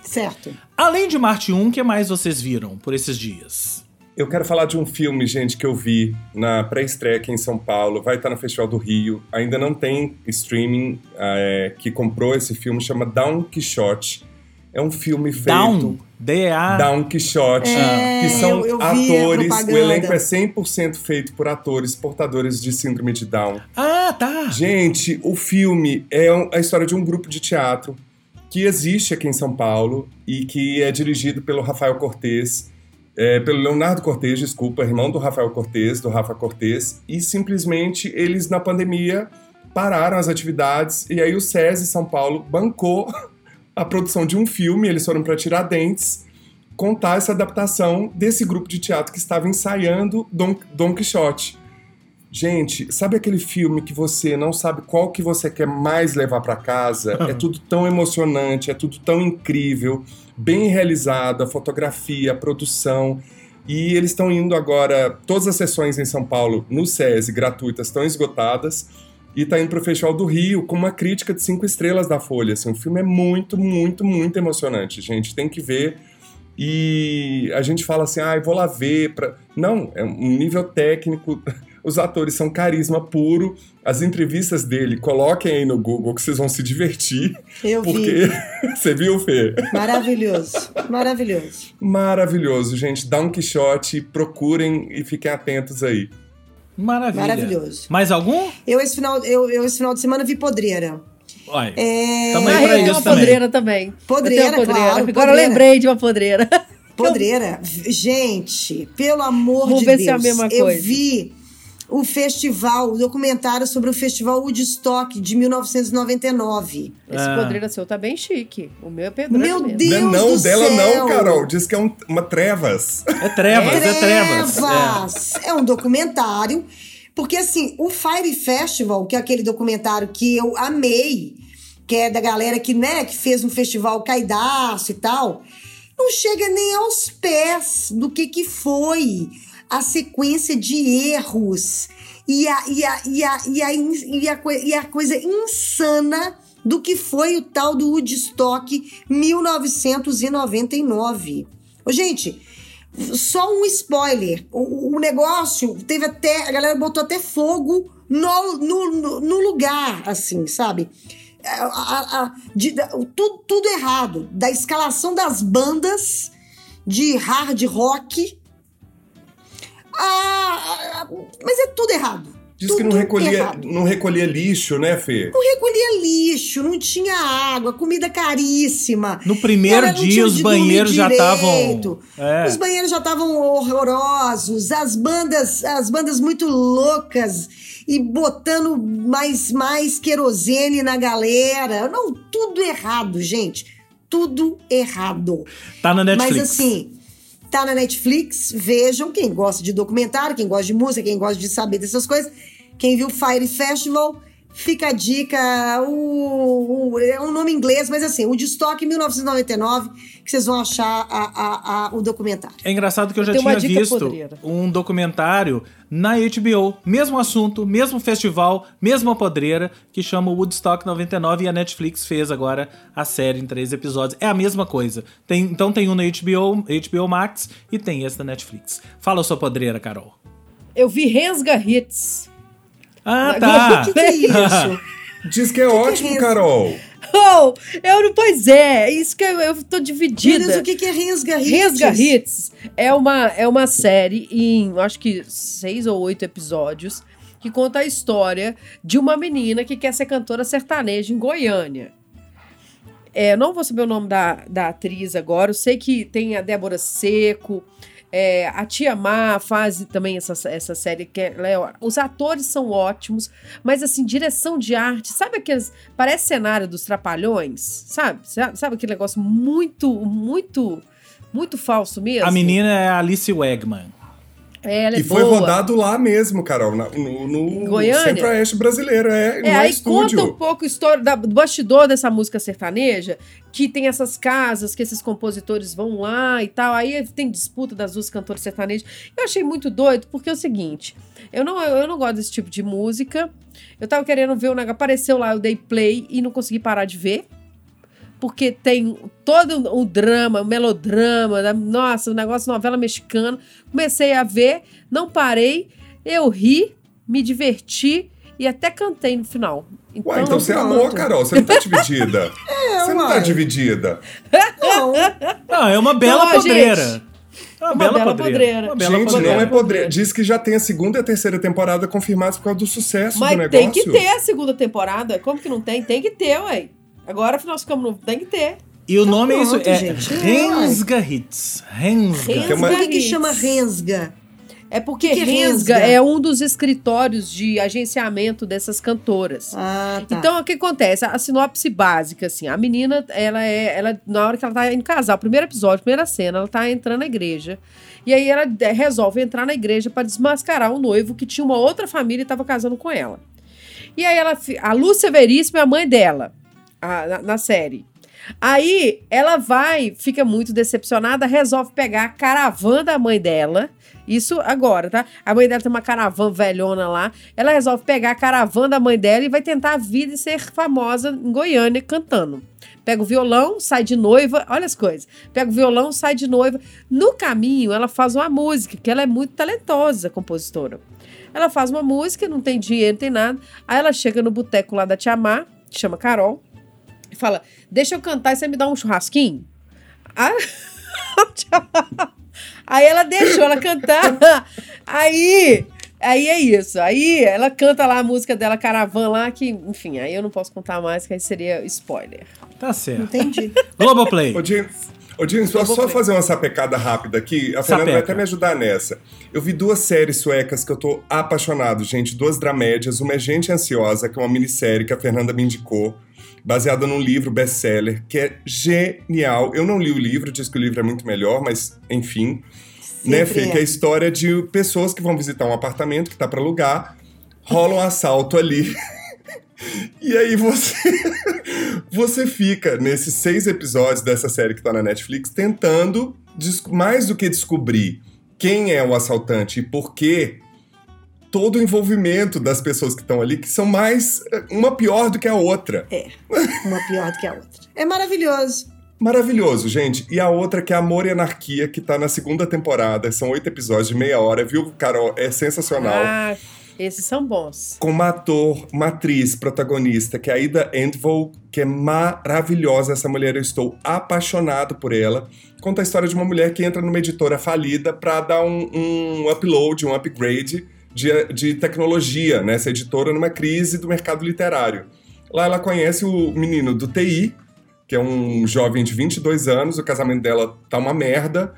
Certo. Além de Marte 1, o que mais vocês viram por esses dias? Eu quero falar de um filme, gente, que eu vi na pré-estreia aqui em São Paulo. Vai estar no Festival do Rio. Ainda não tem streaming é, que comprou esse filme. Chama Down Quixote. É um filme feito... Down, D-A... Down Quixote, É, que são eu- eu atores. O elenco é 100% feito por atores portadores de síndrome de Down. Ah, tá. Gente, o filme é a história de um grupo de teatro que existe aqui em São Paulo e que é dirigido pelo Rafael Cortez, é, pelo Leonardo Cortez, desculpa, irmão do Rafael Cortez, do Rafa Cortez, e simplesmente eles na pandemia pararam as atividades e aí o SESI São Paulo bancou [LAUGHS] a produção de um filme, eles foram para Tiradentes contar essa adaptação desse grupo de teatro que estava ensaiando Don, Don Quixote. Gente, sabe aquele filme que você não sabe qual que você quer mais levar para casa? é tudo tão emocionante, é tudo tão incrível, bem realizado, a fotografia, a produção. E eles estão indo agora, todas as sessões em São Paulo, no SESI, gratuitas, estão esgotadas. E tá indo pro Festival do Rio com uma crítica de cinco estrelas da Folha. Assim, o filme é muito, muito, muito emocionante, gente. Tem que ver. E a gente fala assim, ah, vou lá ver. Pra... Não, é um nível técnico. Os atores são carisma puro. As entrevistas dele, coloquem aí no Google que vocês vão se divertir. Eu vi. Porque. [LAUGHS] Você viu, Fê? Maravilhoso. Maravilhoso. Maravilhoso, gente. Dá um Quixote, procurem e fiquem atentos aí. Maravilha. Maravilhoso. Mais algum? Eu esse final, eu, eu esse final de semana vi Podreira. Olha. É... Tamo Ah, aí pra eu isso uma também. podreira também. Podreira, eu podreira. claro, Agora eu podreira. lembrei de uma podreira. Podreira. Gente, pelo amor Vamos de ver Deus. se é a mesma eu coisa. vi o festival, o documentário sobre o festival Woodstock de 1999. Esse Ah. podreira seu tá bem chique. O meu é pedreiro Meu mesmo. Deus não, é não do dela céu. não, Carol. Diz que é um- uma trevas. É trevas, é, trevas. Trevas! É. um documentário. Porque, assim, o Fire Festival, que é aquele documentário que eu amei, que é da galera que, né, que fez um festival caidaço e tal, não chega nem aos pés do que, que foi a sequência de erros e a, e a, e a, e a, e a, e a coisa insana do que foi o tal do Woodstock 1999. Ô, gente, só um spoiler. O, o negócio teve até. A galera botou até fogo no, no, no- lugar, assim, sabe? A- a- a- de- tudo, tudo errado. Da escalação das bandas de hard rock. A- a- mas é tudo errado. Diz que não Tudo recolhia, errado. não recolhia lixo, né, Fê? Não recolhia lixo, não tinha água, comida caríssima. No primeiro dia, tinha os banheiros já estavam. É. Os banheiros já estavam horrorosos, as bandas, as bandas muito loucas e botando mais mais querosene na galera. Não, tudo errado, gente. Tudo errado. Tá na Netflix. Mas assim, tá na Netflix, vejam quem gosta de documentário, quem gosta de música, quem gosta de saber dessas coisas. Quem viu Fire Festival, Fica a dica, o, o, é um nome inglês, mas assim, o Destoque 1999, que vocês vão achar a, a, a, o documentário. É engraçado que eu já tinha visto podreira. um documentário na HBO, mesmo assunto, mesmo festival, mesma podreira, que chama Woodstock 99 e a Netflix fez agora a série em três episódios. É a mesma coisa. Tem- então tem um na HBO, HBO Max e tem esse da Netflix. Fala sua podreira, Carol. Eu vi Rensga Hits. Ah, tá. O que, que é [LAUGHS] isso? Diz que é ótimo, isso? Carol. Oh, eu não. Pois é, isso que eu, eu tô dividida. Beleza, o que, que é Rensga Hits? Resga Hits é uma, é uma série em, acho que, seis ou oito episódios, que conta a história de uma menina que quer ser cantora sertaneja em Goiânia. É, eu não vou saber o nome da, da atriz agora, eu sei que tem a Débora Seco, é, a Tia Má faz também essa, essa série, que é, é- os atores são ótimos, mas assim, direção de arte, sabe aqueles, parece cenário dos Trapalhões, sabe? Sabe, sabe aquele negócio muito, muito, muito falso mesmo? A menina é Alice Wegman. É, é E foi boa. rodado lá mesmo, Carol, no, no Goiânia? Centro-Oeste brasileiro, é, É, no aí estúdio. conta um pouco a história da- do bastidor dessa música sertaneja, que tem essas casas que esses compositores vão lá e tal. Aí tem disputa das duas cantoras sertanejas. Eu achei muito doido, porque é o seguinte: eu não, eu não gosto desse tipo de música. Eu tava querendo ver o negócio, apareceu lá, eu dei play e não consegui parar de ver. Porque tem todo o drama, o melodrama, da- nossa, o negócio novela mexicana. Comecei a ver, não parei, eu ri, me diverti e até cantei no final. Então, Ué, então você pronto. amou, Carol. Você não tá dividida. [LAUGHS] você não tá dividida. Não, Não, [LAUGHS] é uma bela Não, podreira. gente. É uma, Uma bela, bela podreira. podreira. Bela Gente, podreira. não é podreira. podre. Diz que já tem a segunda e a terceira temporada confirmadas por causa do sucesso do Mas negócio. tem que ter a segunda temporada. Como que não tem? Tem que ter, ué. Agora, afinal, ficamos no... Tem que ter. E o nome é isso, pronto, é gente. Rensga Hits. Rensga. Rensga. Que é uma- por que, que chama Rensga? É porque Que que é Rensga Rensga? é um dos escritórios de agenciamento dessas cantoras. Ah, tá. Então, o que acontece? A sinopse básica, assim, a menina, ela é, ela, na hora que ela tá indo casar, o primeiro episódio, primeira cena, ela tá entrando na igreja. E aí ela resolve entrar na igreja para desmascarar um noivo que tinha uma outra família e tava casando com ela. E aí ela, a Lúcia Veríssimo é a mãe dela, a- na, na série. Aí ela vai, fica muito decepcionada, resolve pegar a caravana da mãe dela. Isso agora, tá? A mãe dela tem uma caravana velhona lá. Ela resolve pegar a caravana da mãe dela e vai tentar a vida e ser famosa em Goiânia cantando. Pega o violão, sai de noiva, olha as coisas. Pega o violão, sai de noiva. No caminho, ela faz uma música, que ela é muito talentosa, compositora. Ela faz uma música, não tem dinheiro, não tem nada. Aí ela chega no boteco lá da Tia Má, que chama Carol, e fala: Deixa eu cantar e você me dá um churrasquinho? Ah, [LAUGHS] Aí ela deixou ela cantar. [LAUGHS] Aí, aí é isso. Aí ela canta lá a música dela, Caravan lá, que, enfim, aí eu não posso contar mais, que aí seria spoiler. Tá certo. Entendi. [LAUGHS] Globoplay. Ô, James, ô, James só, só fazer uma sapecada rápida aqui. A Fernanda vai Sapeca. até me ajudar nessa. Eu vi duas séries suecas que eu tô apaixonado, gente. Duas dramédias. Uma é Gente Ansiosa, que é uma minissérie que a Fernanda me indicou, baseada num livro best-seller, que é genial. Eu não li o livro, diz que o livro é muito melhor, mas enfim. né, Fê? é. Que é a história de pessoas que vão visitar um apartamento que tá para alugar, rola um assalto ali. [LAUGHS] E aí você [LAUGHS] você fica nesses seis episódios dessa série que tá na Netflix tentando mais do que descobrir quem é o assaltante e por quê, todo o envolvimento das pessoas que estão ali, que são mais uma pior do que a outra. Uma pior do que a outra. É maravilhoso. Maravilhoso, gente. E a outra que é Amor e Anarquia, que tá na segunda temporada. São oito episódios de meia hora, viu, Carol? É sensacional. Ah, esses são bons. com uma ator, uma atriz protagonista, que é a Ida Endvall, que é maravilhosa. Essa mulher, eu estou apaixonado por ela. Conta a história de uma mulher que entra numa editora falida para dar um, um upload, um upgrade de, de tecnologia nessa editora numa crise do mercado literário. Lá ela conhece o menino do TI, que é um jovem de 22 anos, o casamento dela tá uma merda,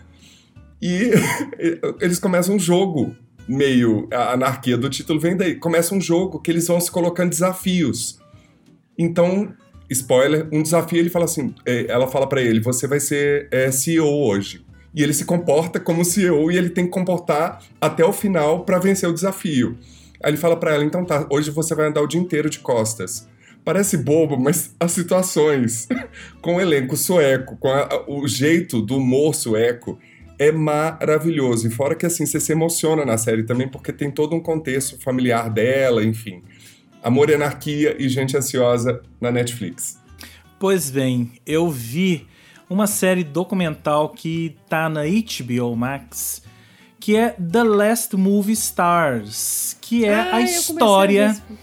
e [LAUGHS] eles começam um jogo meio a anarquia do título vem daí. Começa um jogo que eles vão se colocando desafios. Então, spoiler, um desafio ele fala assim, é, ela fala pra ele, você vai ser é, CEO hoje. E ele se comporta como CEO e ele tem que comportar até o final pra vencer o desafio. Aí ele fala para ela: então tá, hoje você vai andar o dia inteiro de costas. Parece bobo, mas as situações [LAUGHS] com o elenco sueco, com a, o jeito do humor sueco, é maravilhoso. E fora que assim, você se emociona na série também, porque tem todo um contexto familiar dela, enfim. Amor e Anarquia e Gente Ansiosa na Netflix. Pois bem, eu vi uma série documental que tá na HBO Max, que é The Last Movie Stars, que é Ah, a história a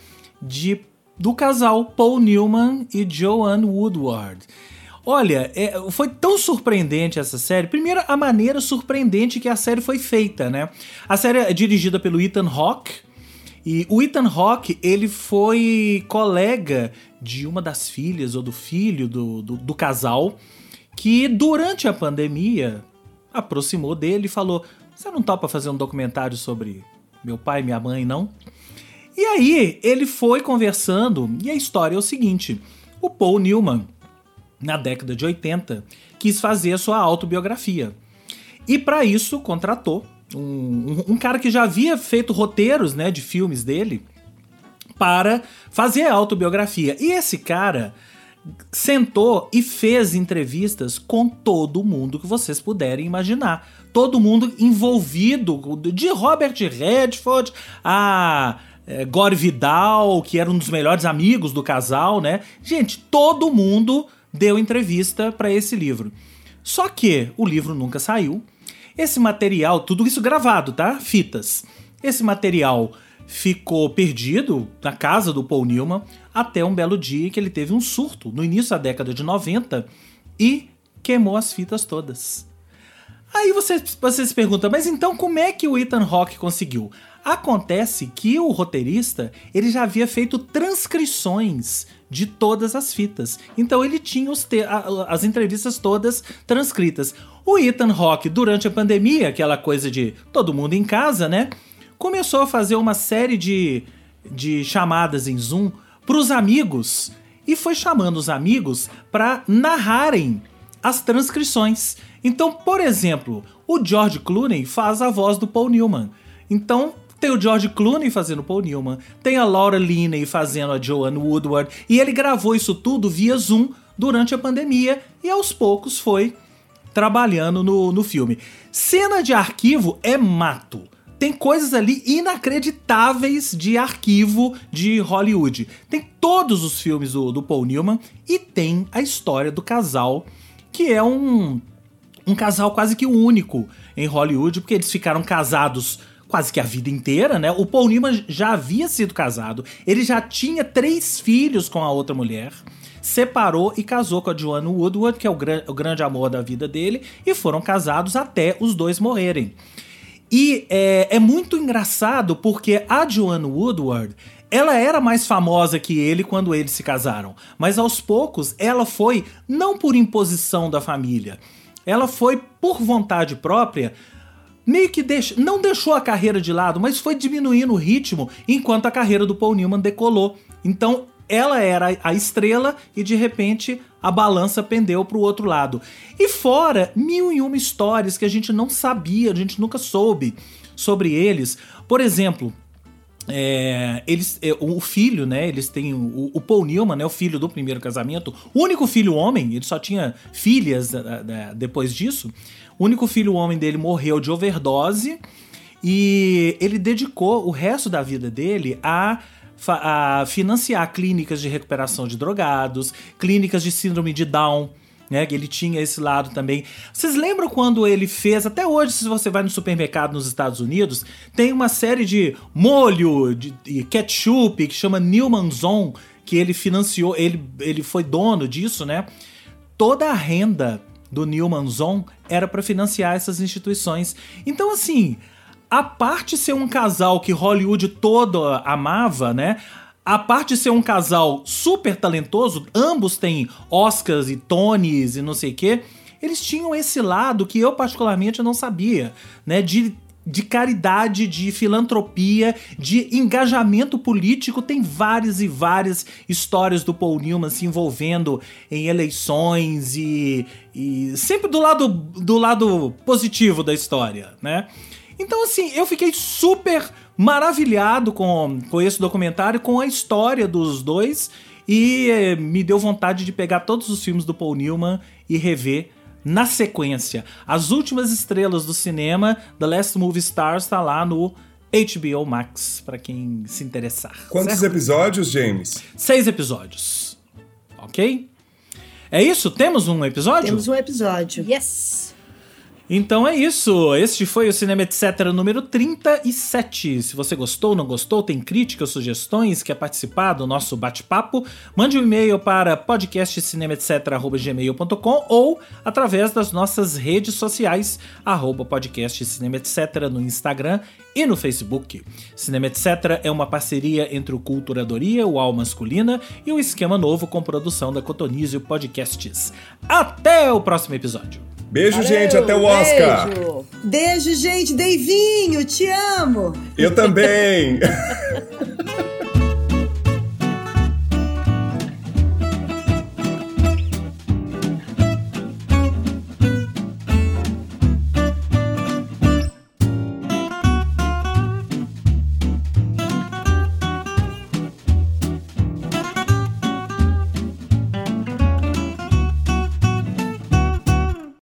de, do casal Paul Newman e Joanne Woodward. Olha, é, foi tão surpreendente essa série. Primeiro, a maneira surpreendente que a série foi feita, né? A série é dirigida pelo Ethan Hawke. E o Ethan Hawke, ele foi colega de uma das filhas ou do filho do, do, do casal, que durante a pandemia aproximou dele e falou: Você não topa fazer um documentário sobre meu pai e minha mãe, não? E aí, ele foi conversando, e a história é o seguinte: o Paul Newman, na década de 80, quis fazer a sua autobiografia. E para isso contratou um, um- um cara que já havia feito roteiros né, de filmes dele para fazer a autobiografia. E esse cara sentou e fez entrevistas com todo mundo que vocês puderem imaginar. Todo mundo envolvido, de Robert Redford a é, Gore Vidal, que era um dos melhores amigos do casal, né? Gente, todo mundo deu entrevista para esse livro. Só que o livro nunca saiu. Esse material, tudo isso gravado, tá? Fitas. Esse material ficou perdido na casa do Paul Newman até um belo dia que ele teve um surto no início da década de 90 e queimou as fitas todas. Aí você, você se pergunta, mas então como é que o Ethan Hawke conseguiu? Acontece que o roteirista ele já havia feito transcrições de todas as fitas. Então ele tinha as entrevistas todas transcritas. O Ethan Hawke, durante a pandemia, aquela coisa de todo mundo em casa, né? Começou a fazer uma série de, de chamadas em Zoom para os amigos e foi chamando os amigos para narrarem as transcrições. Então, por exemplo, o George Clooney faz a voz do Paul Newman. Então, tem o George Clooney fazendo Paul Newman, tem a Laura Linney fazendo a Joanne Woodward, e ele gravou isso tudo via Zoom durante a pandemia e aos poucos foi trabalhando no, no filme. Cena de arquivo é mato. Tem coisas ali inacreditáveis de arquivo de Hollywood. Tem todos os filmes do, do Paul Newman e tem a história do casal, que é um, um casal quase que único em Hollywood, porque eles ficaram casados quase que a vida inteira, né? O Paul Newman já havia sido casado, ele já tinha três filhos com a outra mulher, separou e casou com a Joanne Woodward, que é o, o grande amor da vida dele, e foram casados até os dois morrerem. E é, é muito engraçado porque a Joanne Woodward ela era mais famosa que ele quando eles se casaram, mas aos poucos ela foi não por imposição da família, ela foi por vontade própria, meio que deix... não deixou a carreira de lado, mas foi diminuindo o ritmo enquanto a carreira do Paul Newman decolou. Então ela era a estrela e de repente a balança pendeu para o outro lado. E fora mil e uma histórias que a gente não sabia, a gente nunca soube sobre eles. Por exemplo, é, eles, é, o filho, né? Eles têm o, o Paul Newman, né? O filho do primeiro casamento, o único filho homem. Ele só tinha filhas depois disso. O único filho homem dele morreu de overdose e ele dedicou o resto da vida dele a a financiar clínicas de recuperação de drogados, clínicas de síndrome de Down, né? Que ele tinha esse lado também. Vocês lembram quando ele fez, até hoje, se você vai no supermercado nos Estados Unidos, tem uma série de molho, de, de ketchup, que chama Newman Zone, que ele financiou, ele, ele foi dono disso, né? Toda a renda do Newman Zone era para financiar essas instituições. Então, assim, a parte ser um casal que Hollywood todo amava, né? A parte de ser um casal super talentoso, ambos têm Oscars e Tonys e não sei o quê, eles tinham esse lado que eu particularmente não sabia, né? De, de caridade, de filantropia, de engajamento político. Tem várias e várias histórias do Paul Newman se envolvendo em eleições e, e sempre do lado, do lado positivo da história, né? Então, assim, eu fiquei super maravilhado com, com esse documentário, com a história dos dois e eh, me deu vontade de pegar todos os filmes do Paul Newman e rever na sequência. As últimas estrelas do cinema, The Last Movie Stars, está lá no HBO Max, para quem se interessar. Quantos certo? episódios, James? Seis episódios. Ok? É isso? Temos um episódio? Temos um episódio. Yes! Então é isso. Este foi o Cinema Etc. número 37. Se você gostou, não gostou, tem críticas, sugestões, quer participar do nosso bate-papo, mande um e-mail para podcastcinemaetc.gmail.com ou através das nossas redes sociais, arroba podcastcinemaetc no Instagram e no Facebook. Cinema Etc. é uma parceria entre o Culturadoria, o Al Masculina e o Esquema Novo com produção da Cotonizio Podcasts. Até o próximo episódio! Beijo, Valeu, gente. Até o Oscar. Beijo, beijo gente. Deivinho, te amo. Eu também. [LAUGHS]